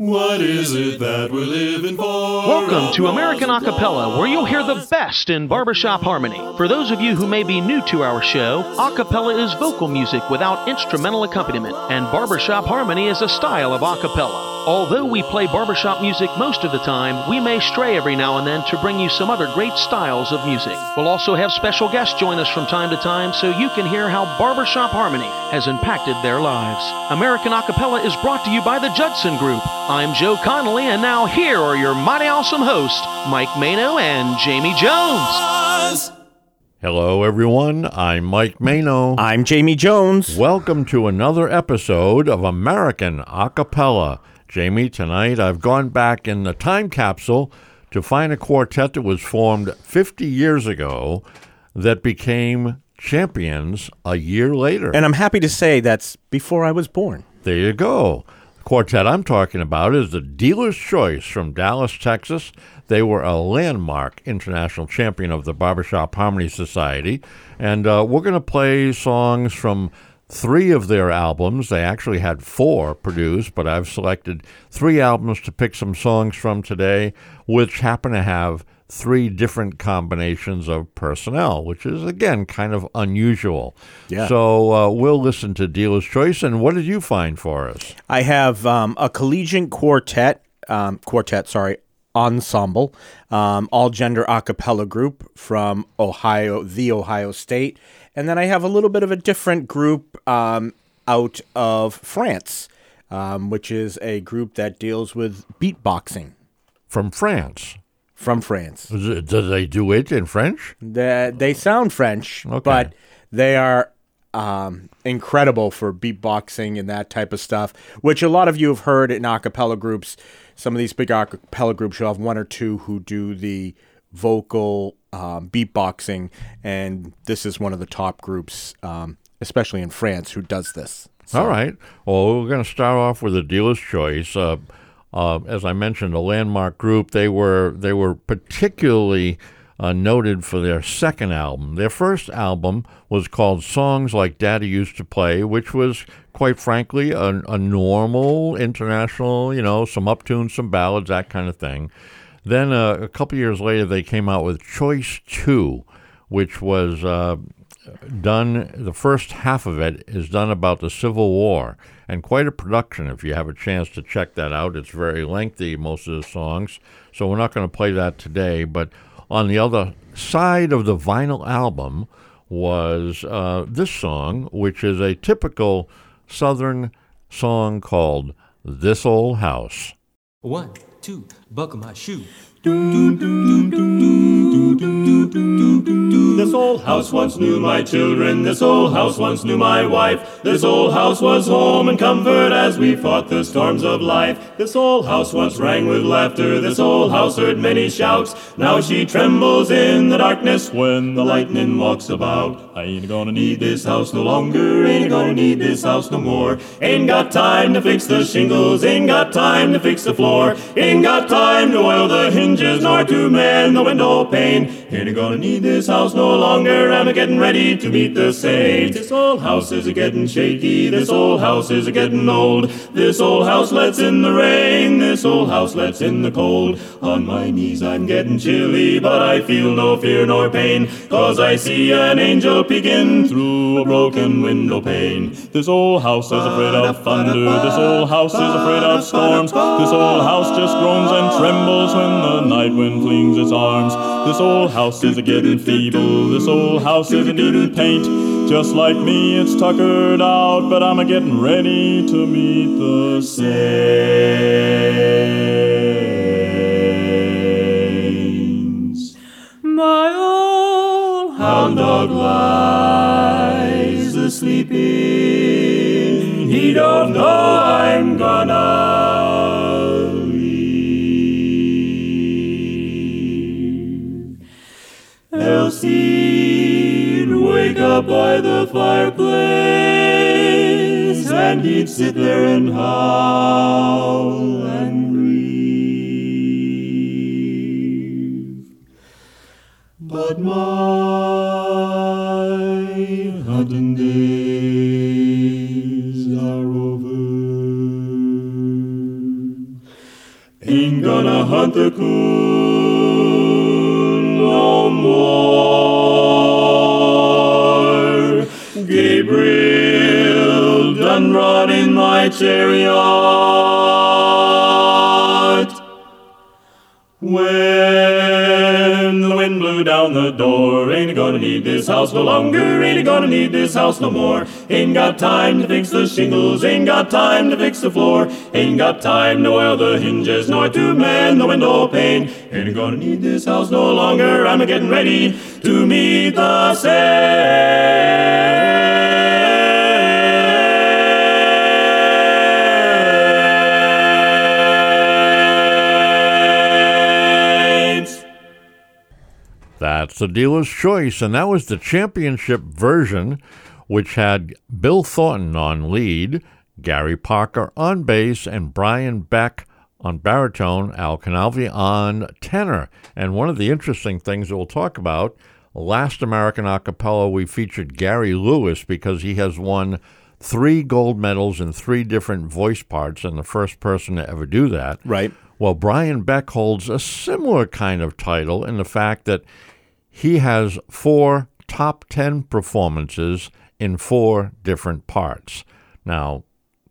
What is it that we're living for? Welcome to American Acapella, where you'll hear the best in barbershop harmony. For those of you who may be new to our show, acapella is vocal music without instrumental accompaniment, and barbershop harmony is a style of acapella. Although we play barbershop music most of the time, we may stray every now and then to bring you some other great styles of music. We'll also have special guests join us from time to time so you can hear how barbershop harmony has impacted their lives. American Acapella is brought to you by the Judson Group. I'm Joe Connolly, and now here are your mighty awesome hosts, Mike Mano and Jamie Jones. Hello, everyone. I'm Mike Mano. I'm Jamie Jones. Welcome to another episode of American Acapella. Jamie, tonight I've gone back in the time capsule to find a quartet that was formed 50 years ago that became champions a year later. And I'm happy to say that's before I was born. There you go. The quartet I'm talking about is the Dealer's Choice from Dallas, Texas. They were a landmark international champion of the Barbershop Harmony Society. And uh, we're going to play songs from three of their albums. They actually had four produced, but I've selected three albums to pick some songs from today, which happen to have three different combinations of personnel, which is, again, kind of unusual. Yeah. So uh, we'll listen to Dealer's Choice. And what did you find for us? I have um, a collegiate quartet, um, quartet, sorry, ensemble, um, all gender a cappella group from Ohio, the Ohio State. And then I have a little bit of a different group um, out of France, um, which is a group that deals with beatboxing From France. from France. Do they do it in French? They, they sound French, Okay. but they are um, incredible for beatboxing and that type of stuff, which a lot of you have heard in a cappella groups. Some of these big a cappella groups, you'll have one or two who do the vocal um, beatboxing, and this is one of the top groups, um, especially in France, who does this. All right. Well, we're going to start off with a dealer's choice. Uh, uh, as I mentioned, a landmark group. They were they were particularly uh, noted for their second album. Their first album was called "Songs Like Daddy Used to Play," which was, quite frankly, a, a normal international, you know, some uptunes, some ballads, that kind of thing. Then uh, a couple years later, they came out with Choice Two, which was uh, done. The first half of it is done about the Civil War, and quite a production. If you have a chance to check that out, it's very lengthy. Most of the songs, so we're not going to play that today. But on the other side of the vinyl album was uh, this song, which is a typical Southern song called "This Old House." One, two, buckle my shoe. This old house once knew my children, this old house once knew my wife. This old house was home and comfort as we fought the storms of life. This old house once rang with laughter, this old house heard many shouts. Now she trembles in the darkness when the lightning walks about. I ain't gonna need this house no longer, ain't gonna need this house no more. Ain't got time to fix the shingles, ain't got time to fix the floor, ain't got time to oil the hinges nor to mend the window pane. Ain't gonna need this house no longer, I'm a getting ready to meet the saints. This old house is a getting shaky, this old house is a getting old. This old house lets in the rain, this old house lets in the cold. On my knees I'm getting chilly, but I feel no fear nor pain, cause I see an angel peeking through a broken window pane. This old house is afraid of thunder, this old house is afraid of storms. This old house just groans and trembles when the night wind flings its arms. This old house is a getting feeble, this old house is a needing paint. Just like me, it's tuckered out, but I'm a getting ready to meet the saints. My old hound dog lies asleep. He don't know I'm gonna wake up by the fireplace, and he'd sit there and howl and grieve. But my hunting days are over. Ain't gonna hunt the coon my chariot. When the wind blew down the door, ain't gonna need this house no longer, ain't gonna need this house no more. Ain't got time to fix the shingles, ain't got time to fix the floor, ain't got time to oil the hinges, nor to mend the window pane. Ain't gonna need this house no longer, I'm getting ready to meet the saints. That's the dealer's choice, and that was the championship version, which had Bill Thornton on lead, Gary Parker on bass, and Brian Beck on baritone, Al Kvanli on tenor. And one of the interesting things that we'll talk about, last American Acapella, we featured Gary Lewis because he has won three gold medals in three different voice parts, and the first person to ever do that. Right. Well, Brian Beck holds a similar kind of title in the fact that he has four top 10 performances in four different parts. Now,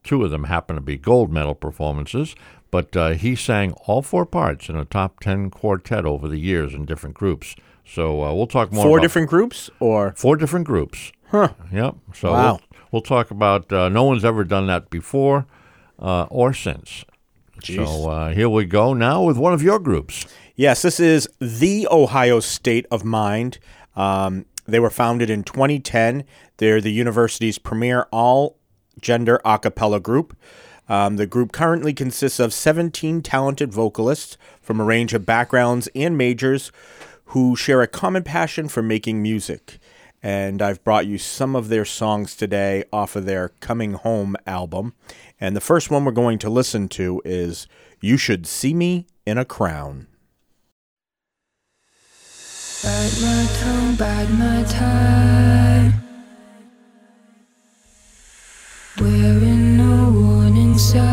two of them happen to be gold medal performances, but uh, he sang all four parts in a top 10 quartet over the years in different groups. So uh, we'll talk more Four different groups, or four different groups. huh? Yep. So Wow. we'll, we'll talk about uh, no one's ever done that before uh, or since. Jeez. So uh, here we go now with one of your groups. Yes, this is the Ohio State of Mind. Um, they were founded in 2010. They're the university's premier all gender a cappella group. Um, the group currently consists of 17 talented vocalists from a range of backgrounds and majors who share a common passion for making music. And I've brought you some of their songs today off of their Coming Home album. And the first one we're going to listen to is You Should See Me in a Crown. Bite my tongue, bite my time. Wearing no warning sign.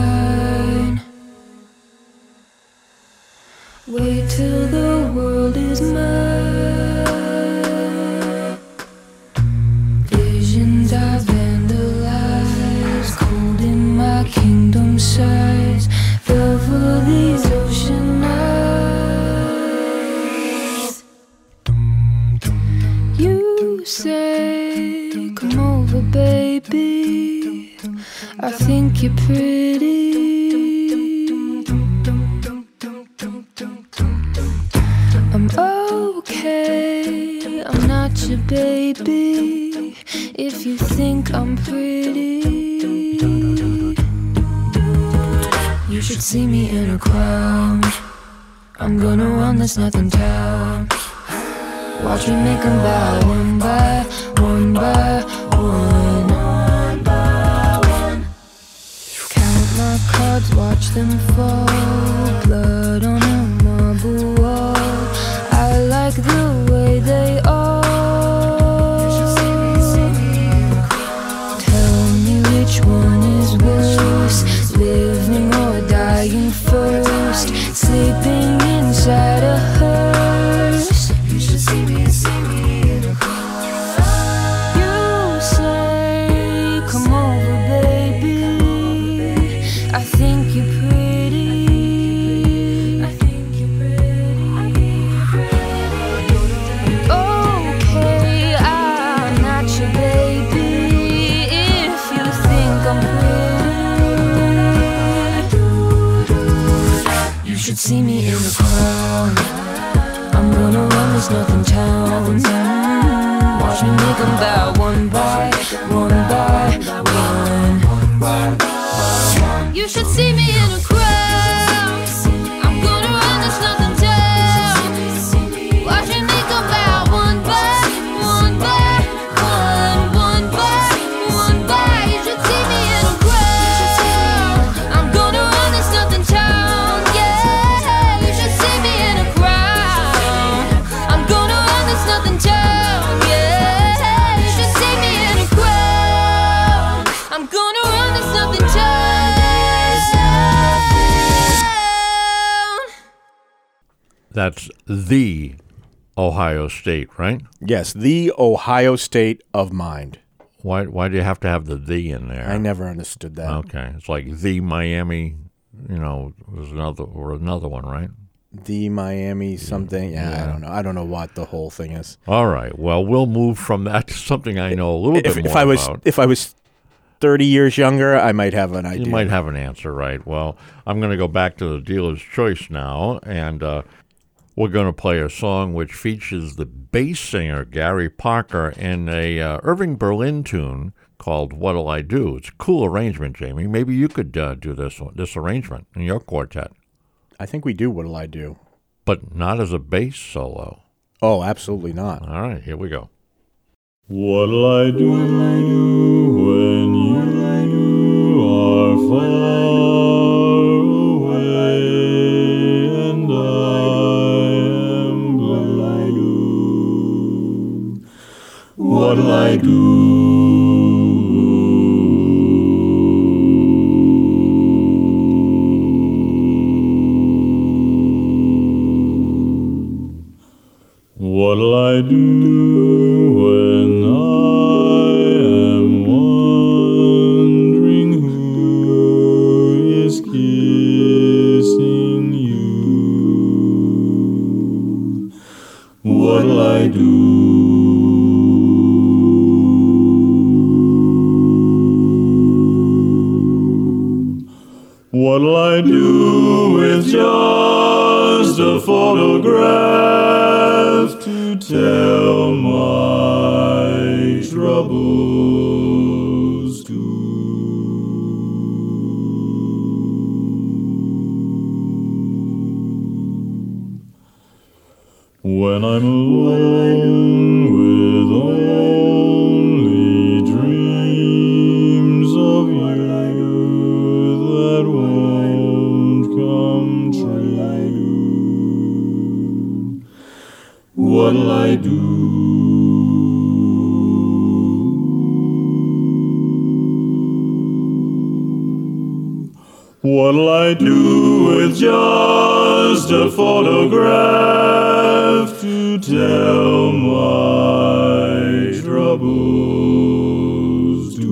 Say, come over, baby. I think you're pretty. I'm okay, I'm not your baby. If you think I'm pretty, you should see me in a crowd. I'm gonna run this nothing town. Watch me make 'em bow one by one by one. Count my cards, watch them fall. Blood on a marble wall. I like the way they all. Tell me which one is worse, living or dying first. Sleeping inside a One by one by one. You should see me in a That's the Ohio State, right? Yes, the Ohio State of Mind. Why why do you have to have the the in there? I never understood that. Okay, it's like the Miami. You know, was another or another one, right? The Miami something. Yeah, I don't know. I don't know what the whole thing is. All right. Well, we'll move from that to something I know a little If, bit more if I was about. if I was thirty years younger, I might have an idea. You might have an answer, right? Well, I'm going to go back to the dealer's choice now, and uh, we're going to play a song which features the bass singer Gary Parker in a uh, Irving Berlin tune called "What'll I Do." It's a cool arrangement, Jamie. Maybe you could uh, do this one, this arrangement in your quartet, I think we do. What'll I do? but not as a bass solo. Oh, absolutely not. All right, here we go. What'll I do when What'll I do? What'll I do What'll I do with just a photograph to tell my troubles to?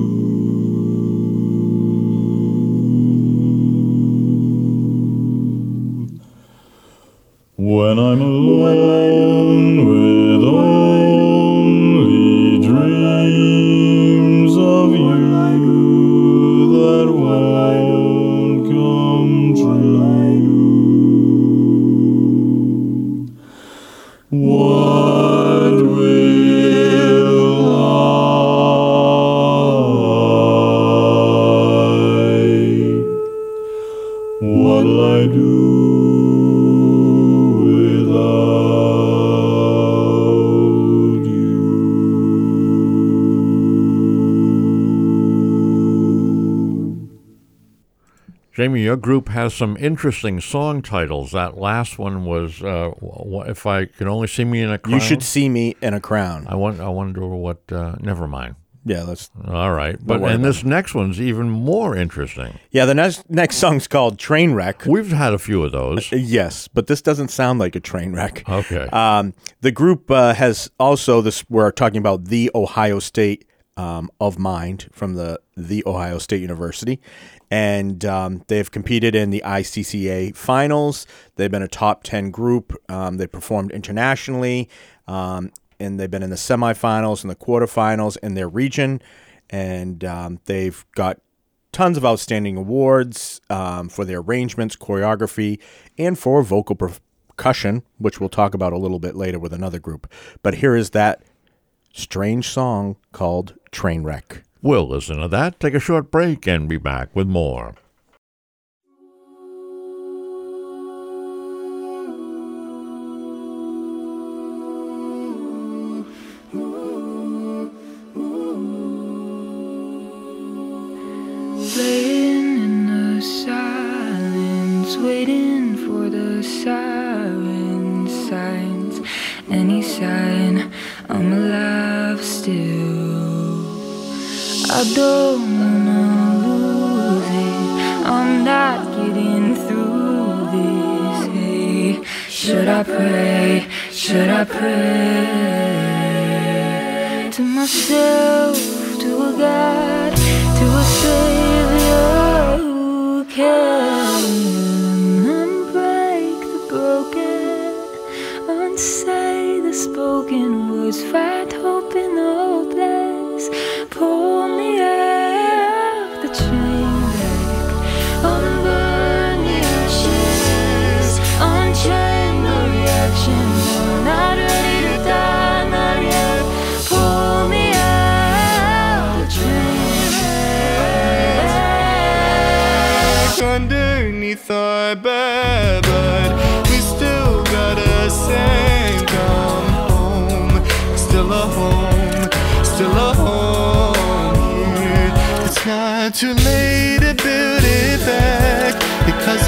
When I'm alone your group has some interesting song titles. That last one was uh, "If I Could Only See Me in a Crown." You should see me in a crown. I want. I wonder what. Uh, never mind. Yeah, let's. All right, but and this next one's even more interesting. Yeah, the next next song's called Train Wreck. We've had a few of those. Yes, but this doesn't sound like a train wreck. Okay. Um, the group uh, has also this. We're talking about the Ohio State um, of Mind from the the Ohio State University, and um, they've competed in the ICCA finals. They've been a top ten group. Um, they performed internationally, um, and they've been in the semifinals and the quarterfinals in their region, and um, they've got tons of outstanding awards um, for their arrangements, choreography, and for vocal percussion, which we'll talk about a little bit later with another group. But here is that strange song called Trainwreck. We'll listen to that, take a short break, and be back with more. I pray to myself, to a God, to a Savior who can unbreak the broken, unsay the spoken words, Late to build it back because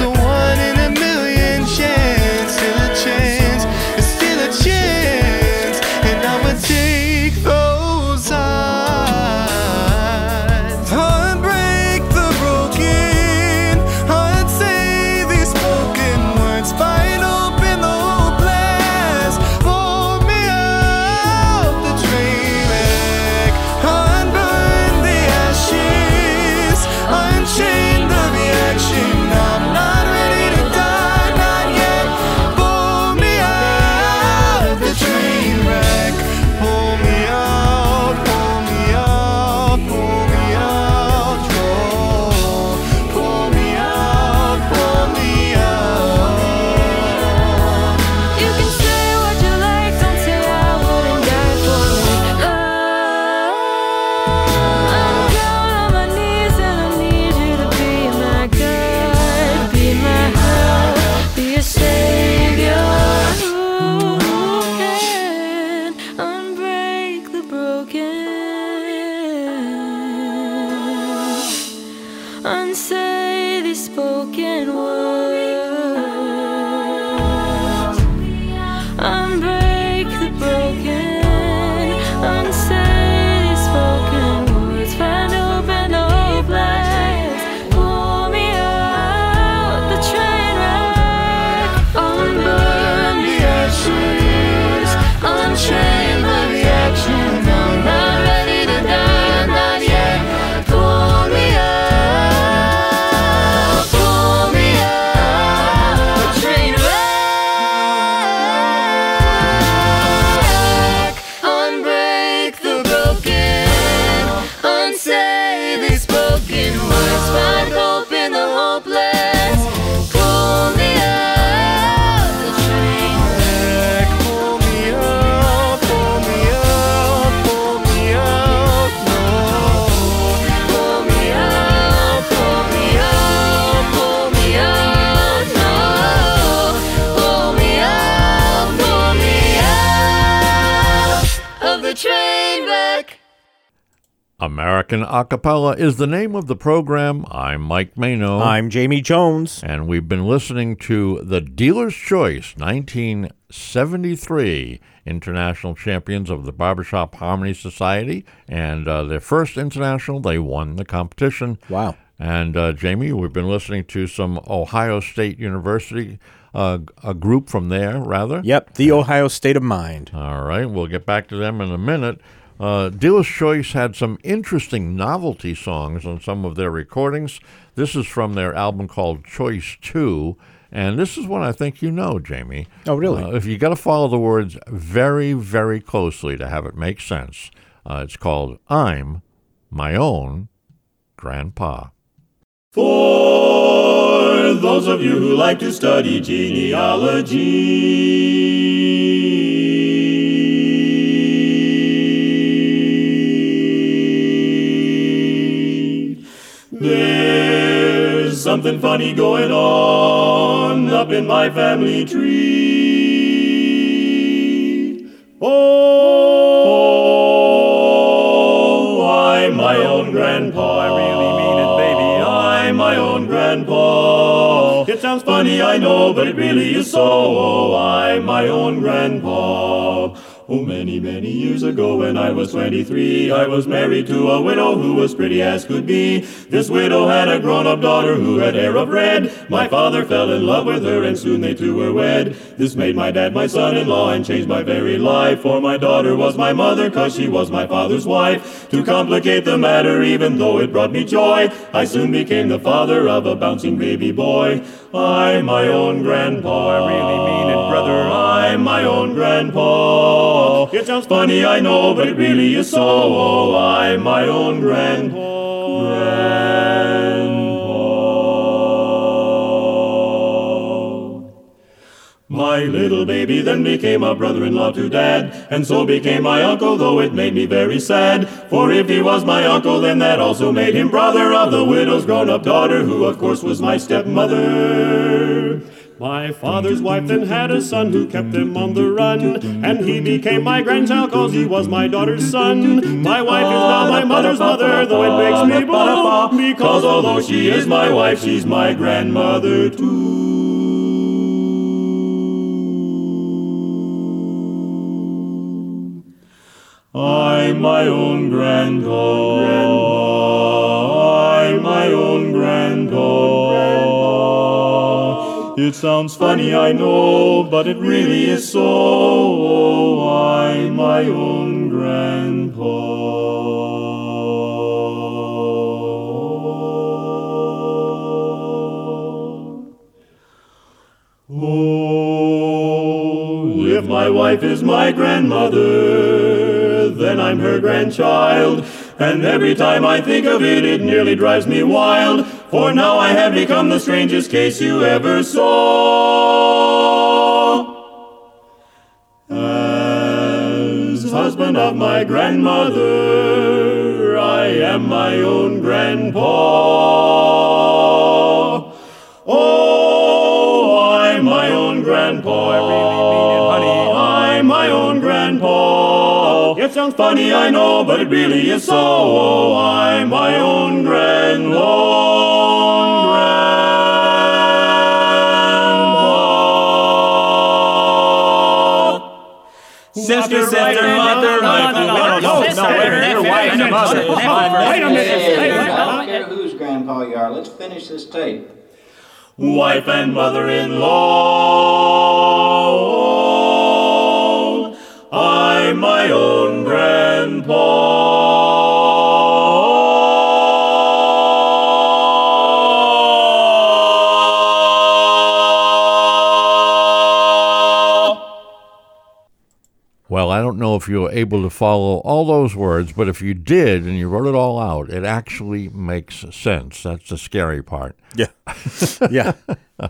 American Acapella is the name of the program. I'm Mike Mano. I'm Jamie Jones. and we've been listening to the Dealer's Choice 1973 international champions of the Barbershop Harmony Society. And uh, their first international, they won the competition. Wow. And uh, Jamie, we've been listening to some Ohio State University, uh, a group from there, rather. Yep, the Ohio State of Mind. All right, we'll get back to them in a minute. Uh, Dealer's Choice had some interesting novelty songs on some of their recordings. This is from their album called Choice 2, and this is one I think you know, Jamie. Oh, really? Uh, if you got to follow the words very, very closely to have it make sense, uh, it's called I'm My Own Grandpa. For those of you who like to study genealogy, something funny going on up in my family tree. Oh, I'm my own grandpa. I really mean it, baby. I'm my own grandpa. It sounds funny, I know, but it really is so. Oh, I'm my own grandpa. Oh, many, many years ago when I was 23, I was married to a widow who was pretty as could be. This widow had a grown-up daughter who had hair of red. My father fell in love with her and soon they two were wed. This made my dad my son-in-law and changed my very life. For my daughter was my mother cause she was my father's wife. To complicate the matter, even though it brought me joy, I soon became the father of a bouncing baby boy. I'm my own grandpa. Oh, I really mean it, brother. I'm my own grandpa. It sounds funny, I know, but it really is so. Oh, I'm my own grandpa. My little baby then became a brother-in-law to dad, and so became my uncle, though it made me very sad. For if he was my uncle, then that also made him brother of the widow's grown-up daughter, who of course was my stepmother. My father's wife then had a son who kept them on the run, and he became my grandchild cause he was my daughter's son. My wife is now my mother's mother, though it makes me blue, because although she is my wife, she's my grandmother too. I'm my own grandpa. It sounds funny, I know, but it really is so. Oh, I'm my own grandpa. Oh, if my wife is my grandmother, then I'm her grandchild. And every time I think of it, it nearly drives me wild. For now I have become the strangest case you ever saw. As husband of my grandmother, I am my own grandpa. Oh, I'm my own grandpa. I really mean it, honey. I'm my own grandpa. It sounds funny, I know, but it really is so. Oh, I'm my own grand, own grandpa. Sister, sister, mother, no, no, no, no, sister, no, wait a minute, wait a minute, mother. Wait a minute. wait a Wait a minute. minute. I don't care whose grandpa you are. Let's finish this tape. wife and mother-in-law. I'm my own grandpa. Well, I don't know if you were able to follow all those words, but if you did and you wrote it all out, it actually makes sense. That's the scary part. Yeah. yeah.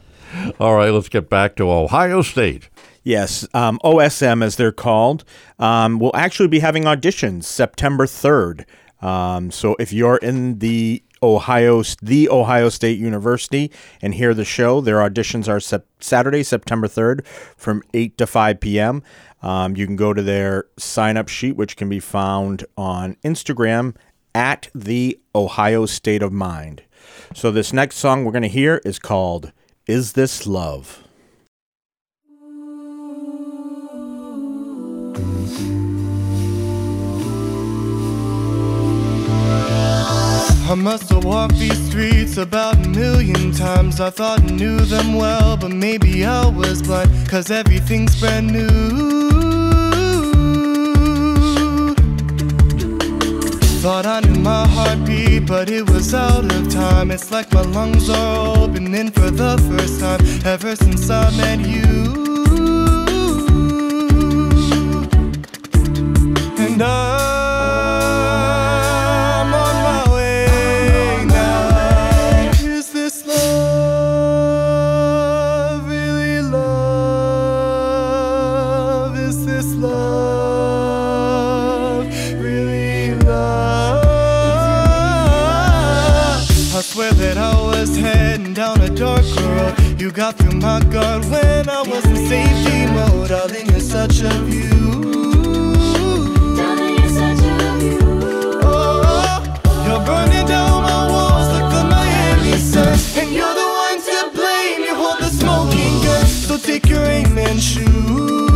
All right, let's get back to Ohio State. Yes, um, OSM as they're called, um, will actually be having auditions September third. Um, so if you're in the Ohio, the Ohio State University, and hear the show, their auditions are sep- Saturday, September third, from eight to five p.m. Um, you can go to their sign up sheet, which can be found on Instagram at the Ohio State of Mind. So this next song we're going to hear is called "Is This Love." I must have walked these streets about a million times. I thought I knew them well, but maybe I was blind, cause everything's brand new. Thought I knew my heartbeat, but it was out of time. It's like my lungs are opening for the first time ever since I met you. And I'm You got through my guard when I was in safety mode. Darling, you're such a view. Oh, you're burning down my walls like the Miami sun. And you're the one to blame. You hold the smoking gun. So take your aim and shoot.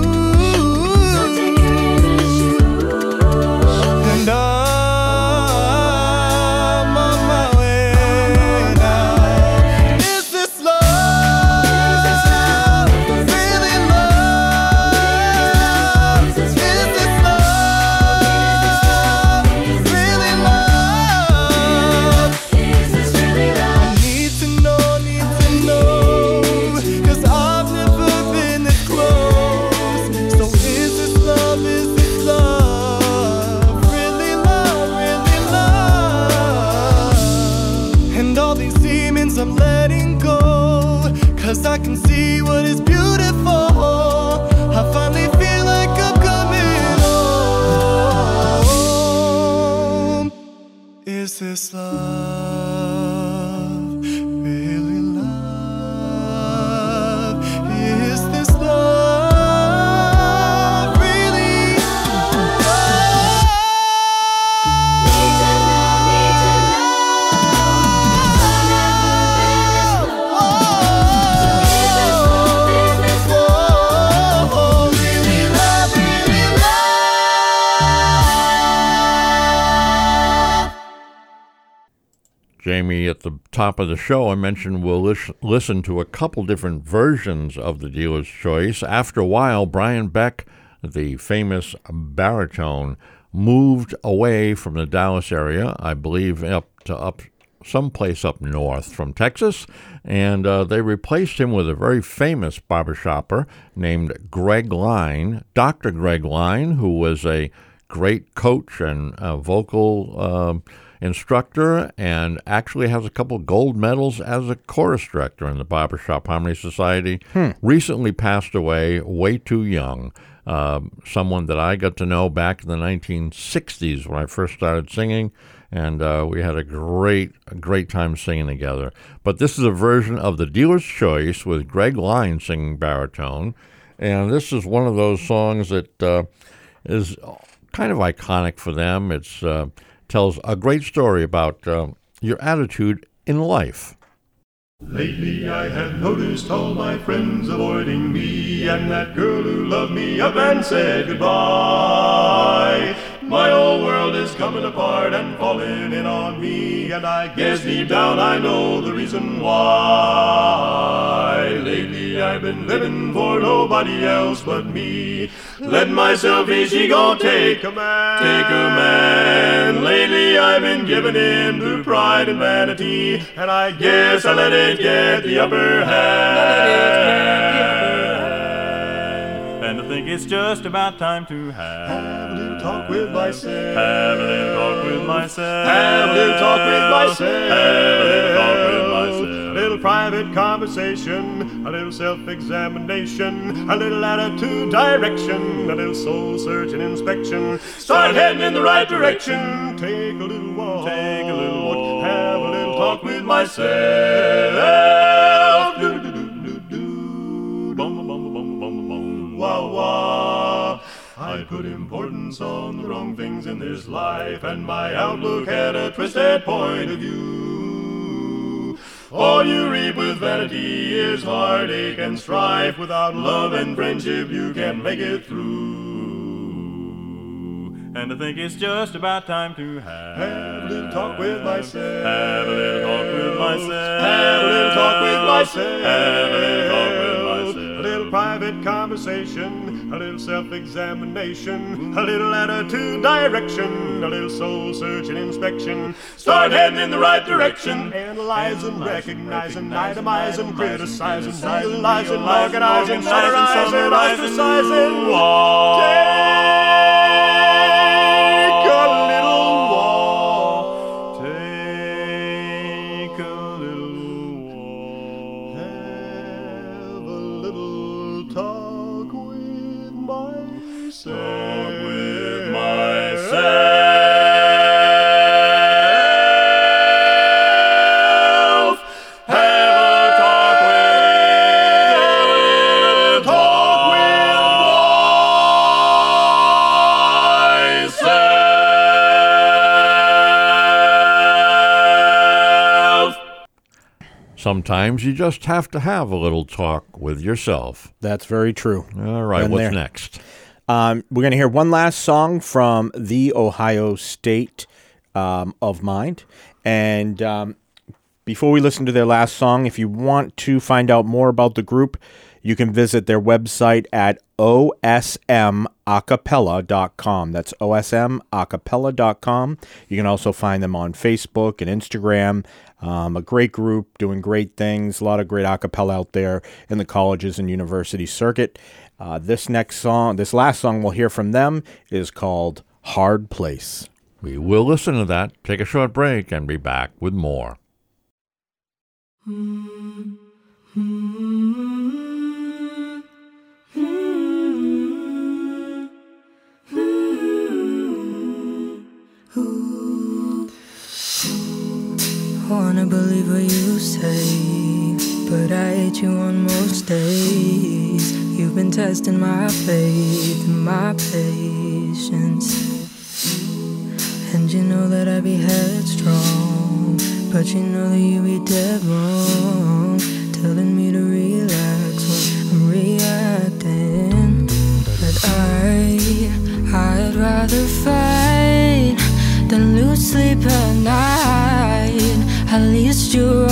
Top of the show, I mentioned we'll lis- listen to a couple different versions of the dealer's choice. After a while, Brian Beck, the famous baritone, moved away from the Dallas area, I believe up to up someplace up north from Texas, and uh, they replaced him with a very famous barbershopper named Greg Lyne, Dr. Greg Lyne, who was a great coach and uh, vocal um instructor and actually has a couple gold medals as a chorus director in the Barbershop Harmony Society. Recently passed away, way too young. Um, someone that I got to know back in the 1960s when I first started singing, and uh, we had a great, great time singing together. But this is a version of The Dealer's Choice with Greg Lyne singing baritone, and this is one of those songs that uh, is kind of iconic for them. It's uh, tells a great story about uh, your attitude in life. Lately I have noticed all my friends avoiding me and that girl who loved me up and said goodbye. My whole world is coming apart and falling in on me and I guess deep down I know the reason why. Lately I've been living for nobody else but me. Let my selfish go, take command. Take command. Lately I've been giving in to pride and vanity, and I guess I let it get the upper hand. Think it's just about time to have, have a little talk with myself. Have a little talk with myself. Have a little talk with myself. Have a little talk with myself. A little private conversation, a little self-examination, a little attitude direction, a little soul search and inspection. Start heading in the right direction. Take a little walk. Take a little walk. Have a little talk with myself. Importance on the wrong things in this life, and my outlook had a twisted point of view. All you reap with vanity is heartache and strife. Without love and friendship, you can't make it through. And I think it's just about time to have, have a little talk with myself. Have a little talk with myself. Have a little talk with myself. Have a little talk with myself. Private conversation, a little self-examination, a little attitude direction, a little soul searching inspection. Start heading in the right direction, analyzing, recognizing, itemizing, criticizing, realizing, organizing, satirizing, ostracizing. Take Sometimes you just have to have a little talk with yourself. That's very true. All right, what's there. next? Um, we're going to hear one last song from the Ohio State um, of Mind. And um, before we listen to their last song, if you want to find out more about the group, you can visit their website at osmacapella.com. That's osmacapella.com. You can also find them on Facebook and Instagram. Um, a great group doing great things. A lot of great acapella out there in the colleges and university circuit. Uh, this next song, this last song we'll hear from them is called Hard Place. We will listen to that, take a short break, and be back with more. Wanna believe what you say, but I hate you on most days. You've been testing my faith my patience. And you know that I be headstrong, but you know that you be dead wrong. Telling me to relax when I'm reacting. But I, I'd rather fight than lose sleep at night. At least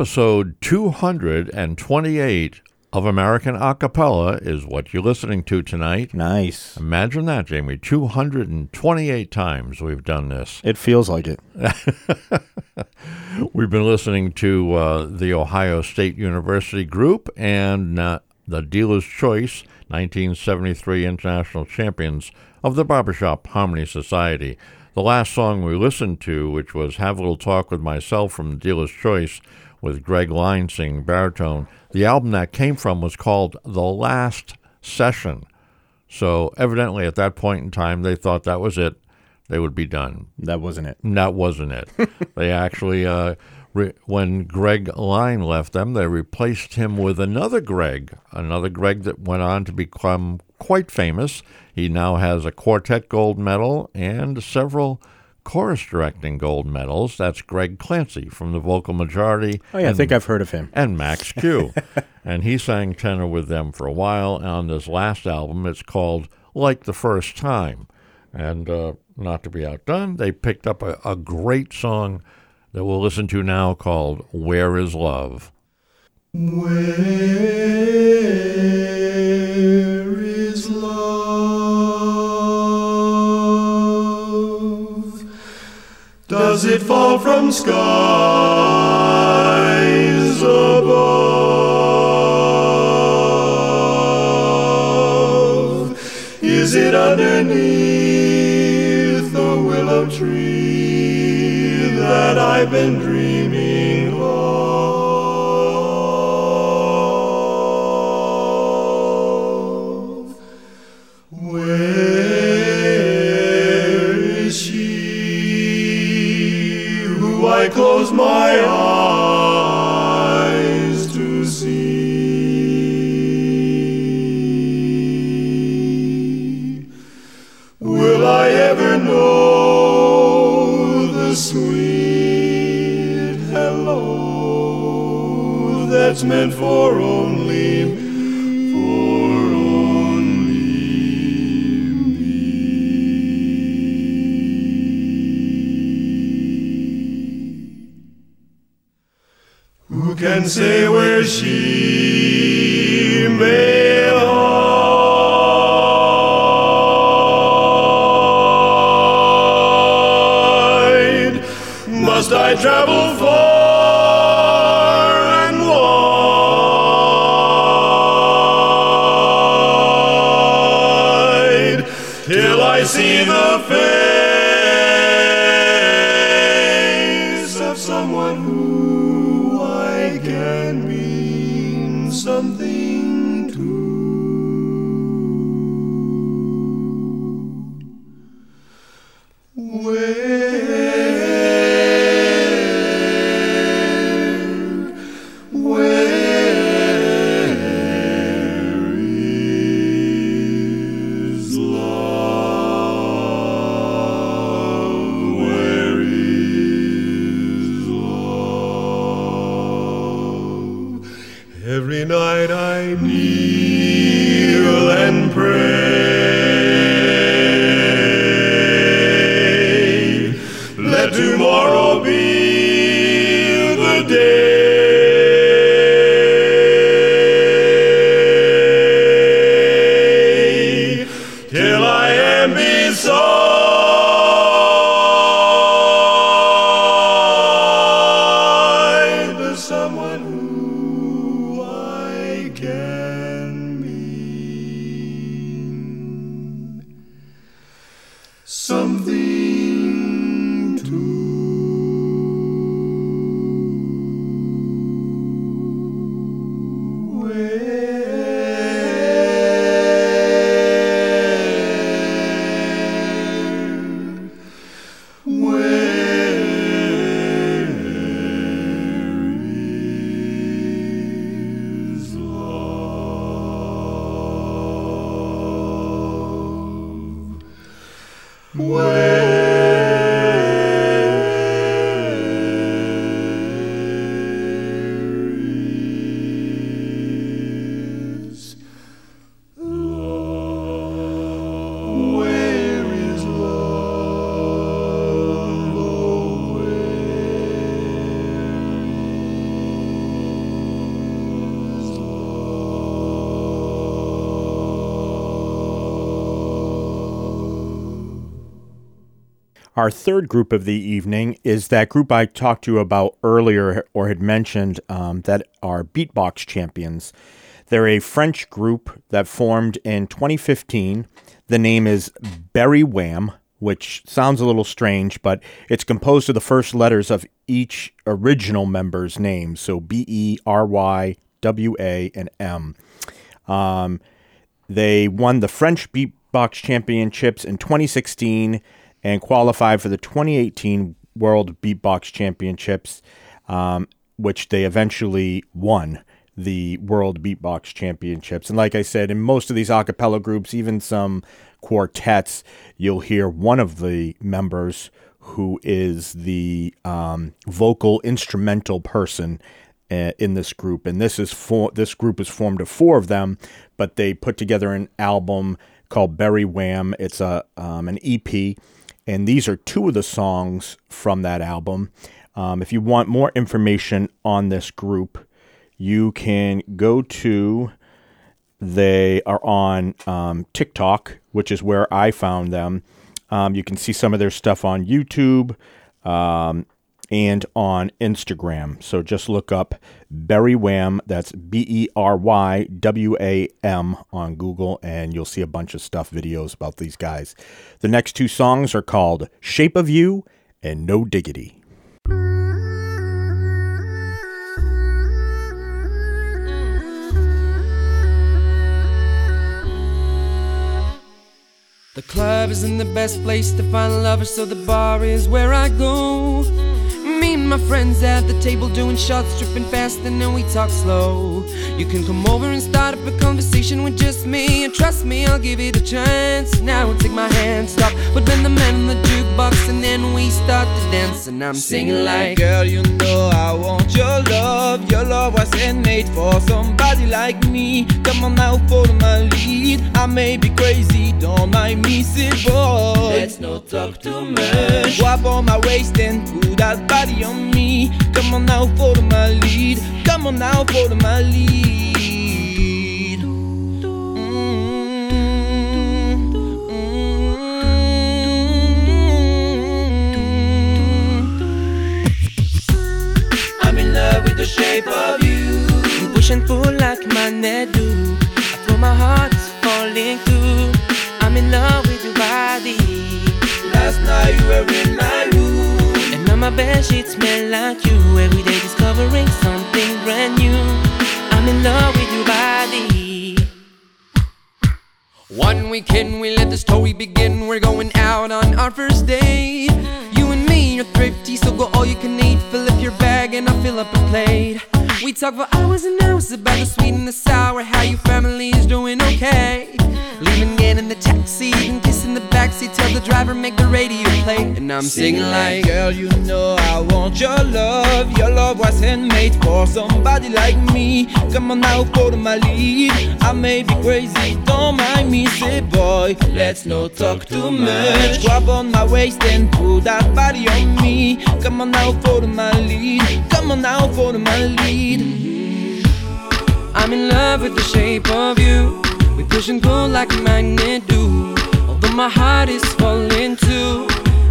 Episode 228 of American Acapella is what you're listening to tonight. Nice. Imagine that, Jamie. 228 times we've done this. It feels like it. We've been listening to uh, the Ohio State University group and uh, the Dealer's Choice 1973 International Champions of the Barbershop Harmony Society. The last song we listened to, which was Have a Little Talk with Myself from the Dealer's Choice with Greg Lyne singing baritone, the album that came from was called The Last Session. So evidently at that point in time, they thought that was it. They would be done. That wasn't it. That wasn't it. they actually, uh, re- when Greg Lyne left them, they replaced him with another Greg, another Greg that went on to become quite famous. He now has a quartet gold medal and several chorus directing gold medals. That's Greg Clancy from the Vocal Majority. Oh yeah, I think I've heard of him. and Max Q. and he sang tenor with them for a while. And on this last album, it's called Like the First Time. And uh, not to be outdone, they picked up a, a great song that we'll listen to now called Where is Love? Where is Does it fall from skies above? Is it underneath the willow tree that I've been dreaming close my eyes to see? Will I ever know the sweet hello that's meant for only say where she may hide? Must I travel Where, Our third group of the evening is that group I talked to you about earlier or had mentioned um, that are beatbox champions. They're a French group that formed in 2015. The name is Berywam, which sounds a little strange, but it's composed of the first letters of each original member's name. So B E R Y W A and M. Um, they won the French Beatbox Championships in 2016 and qualified for the 2018 World Beatbox Championships, um, which they eventually won the World Beatbox Championships. And like I said, in most of these a cappella groups, even some quartets, you'll hear one of the members who is the um, vocal instrumental person uh, in this group, and this is for this group is formed of four of them, but they put together an album called Berywam. It's a um, an EP, and these are two of the songs from that album. Um, if you want more information on this group, you can go to they are on um, TikTok, which is where I found them. Um, you can see some of their stuff on YouTube um, and on Instagram. So just look up Berywam. That's B E R Y W A M on Google, and you'll see a bunch of stuff, videos about these guys. The next two songs are called Shape of You and No Diggity. The club isn't the best place to find lovers, so the bar is where I go. Me and my friends at the table doing shots, tripping fast, and then we talk slow. You can come over and start up a conversation with just me, and trust me, I'll give it a chance. Now I'll take my hand, stop, but then the man in the jukebox, and then we start to dance, and I'm singing like. Girl, you know I want your love. Your love wasn't made for somebody like me. Come on now, follow my lead. I may be crazy, don't mind me, say boy. Let's not talk too much. Grab on my waist and put that body on me. Come on now, follow my lead. Come on now, follow my lead. Mm. I'm in love with the shape of you. You push and pull like magnet do. I feel my heart falling through. I'm in love with your body. Last night you were my bed sheets smell like you. Every day discovering something brand new. I'm in love with your body. One weekend we let the story begin. We're going out on our first date. You and me are thrifty, so go all you can eat. Fill up your bag and I'll fill up a plate. We talk for hours and hours about the sweet and the sour, how your family is doing okay. Leaving, get in the taxi, and kissing the backseat. Tell the driver make the radio play, and I'm singing like. Girl, you know I want your love. Your love wasn't made for somebody like me. Come on now, follow my lead. I may be crazy, don't mind me. Say, boy, let's not talk too much. Grab on my waist and pull that body on me. Come on now, follow my lead. Come on now, follow my lead. I'm in love with the shape of you. We push and pull like a magnet do. Although my heart is falling too.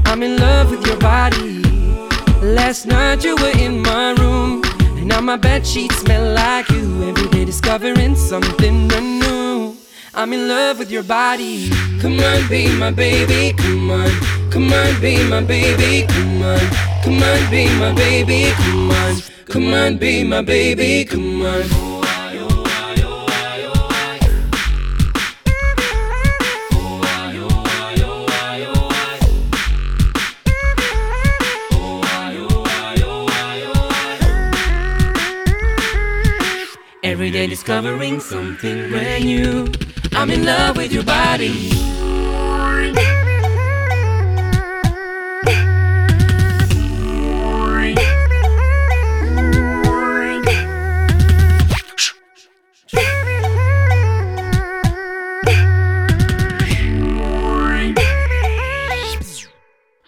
I'm in love with your body. Last night you were in my room. And now my bed sheets smell like you. Every day discovering something new. I'm in love with your body. Come on, be my baby. Come on. Come on, be my baby. Come on. Come on, be my baby. Come on. Come on, be my baby. Come on. Every day discovering something brand new. I'm in love with your body.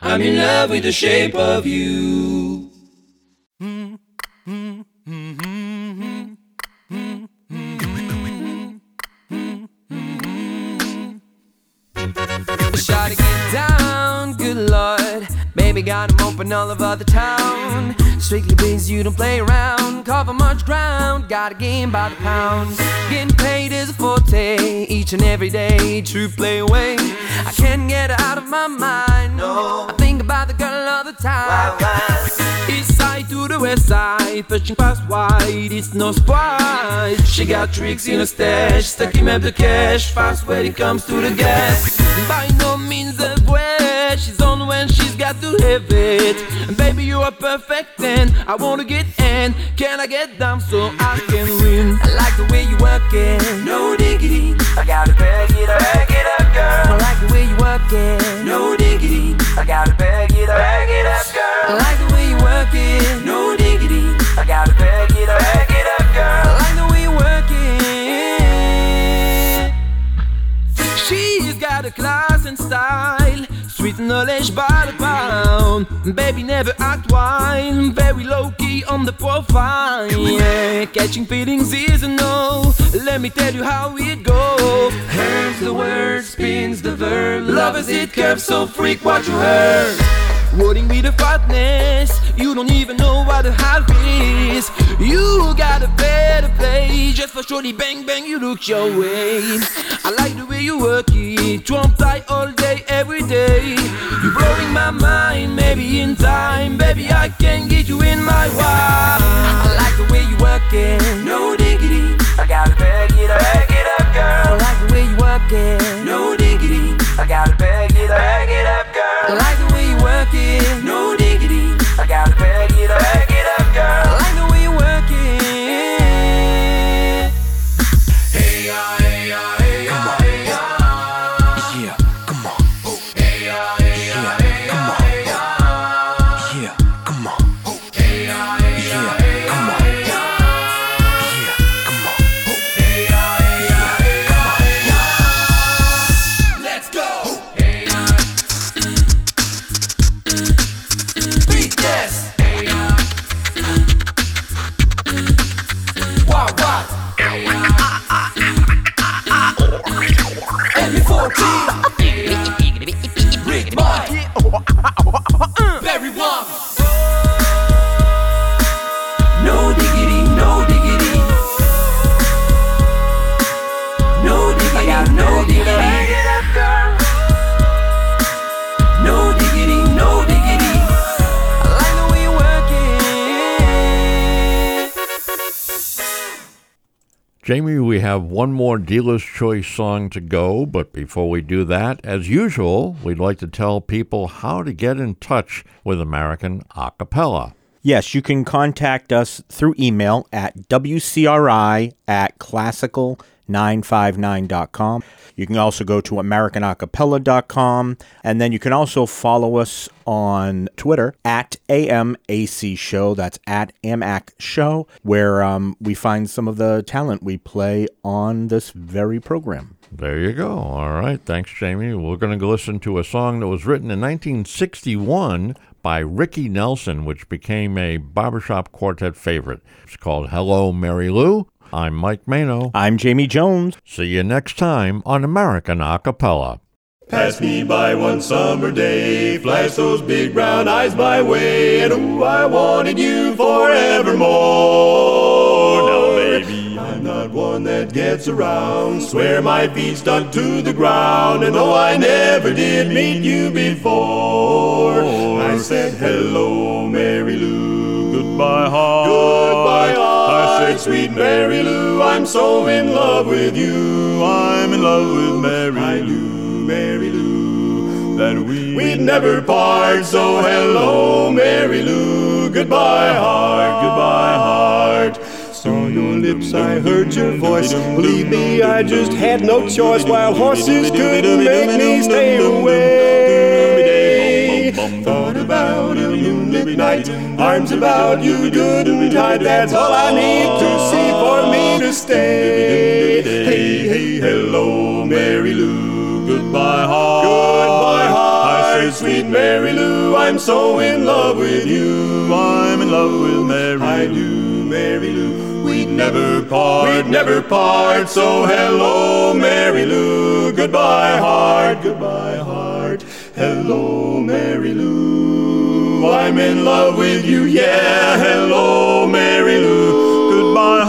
I'm in love with the shape of you. Him all over the town. Strictly biz, you don't play around. Cover much ground, got a game by the pound. Getting paid is a forte, each and every day. True play away. I can't get her out of my mind. No, I think about the girl all the time. East side to the west side, pushing past wide, it's no surprise. She got tricks in her stash, stuck him up the cash, fast when it comes to the gas. By she's on when she's got to have it. And baby, you are perfect, and I wanna get in. Can I get down so I can win? I like the way you work it, no diggity. I gotta bag it up, bag it up, girl. I like the way you work it, no diggity. I gotta bag it up, knowledge by the pound. Baby, never act wild. Very low key on the profile. Yeah, catching feelings is a no. Let me tell you how it goes. Here's the word, spins the verb. Love is it curves, so freak what you heard. Wording with the fatness, you don't even know what the half is. You got a better play, just for shorty bang bang, you look your way. I like the way you work it, trump tight all day, every day. You're blowing my mind, maybe in time, baby, I can get you in my wild. I like the way you work it, no diggity. I gotta bag it up, bag it up, girl. I like the way you work it, no diggity. I gotta bag it up, bag it up, girl. I like Jamie, we have one more Dealer's Choice song to go, but before we do that, as usual, we'd like to tell people how to get in touch with American Acapella. Yes, you can contact us through email at wcri at classical959.com. You can also go to americanacapella.com. And then you can also follow us on Twitter at AMAC Show. That's at AMAC Show, where um, we find some of the talent we play on this very program. There you go. All right. Thanks, Jamie. We're going to listen to a song that was written in 1961 by Ricky Nelson, which became a barbershop quartet favorite. It's called Hello, Mary Lou. I'm Mike Mano. I'm Jamie Jones. See you next time on American Acapella. Pass me by one summer day, flash those big brown eyes my way, and ooh, I wanted you forevermore. Now, baby, I'm not one that gets around, swear my feet stuck to the ground, and though I never did meet you before, I said hello, Mary Lou, goodbye, heart, goodbye, heart. I said, sweet Mary Lou, I'm so in love with you, I'm in love with Mary Lou, Mary Lou, that we we'd never part. So hello, Mary Lou, goodbye, heart, goodbye, heart. Saw your lips, I heard your voice. Believe me, I just had no choice. While horses couldn't make me stay away. Thought about a moonlit night, arms about you good and tight. That's all I need to see for me to stay. Hey, hey, hello, Mary Lou, goodbye, heart. Goodbye, heart. I say, sweet Mary Lou, I'm so in love with you. I'm in love with Mary. I do, Mary Lou. We'd never part. We'd never part. So hello, Mary Lou. Goodbye, heart. Goodbye, heart. Hello, Mary Lou. I'm in love with you, yeah. Hello, Mary Lou. Goodbye,